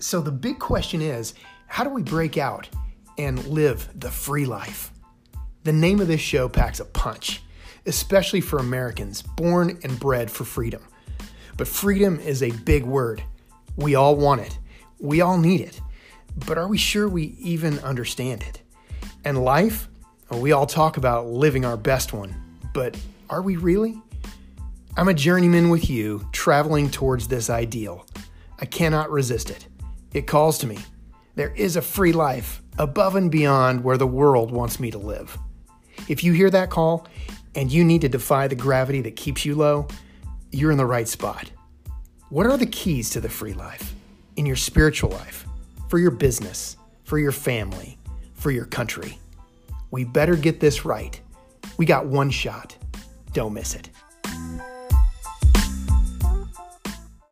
So the big question is how do we break out and live the free life? The name of this show packs a punch, especially for Americans born and bred for freedom. But freedom is a big word. We all want it, we all need it. But are we sure we even understand it? And life? We all talk about living our best one, but are we really? I'm a journeyman with you, traveling towards this ideal. I cannot resist it. It calls to me. There is a free life above and beyond where the world wants me to live. If you hear that call and you need to defy the gravity that keeps you low, you're in the right spot. What are the keys to the free life in your spiritual life, for your business, for your family, for your country? We better get this right. We got one shot. Don't miss it.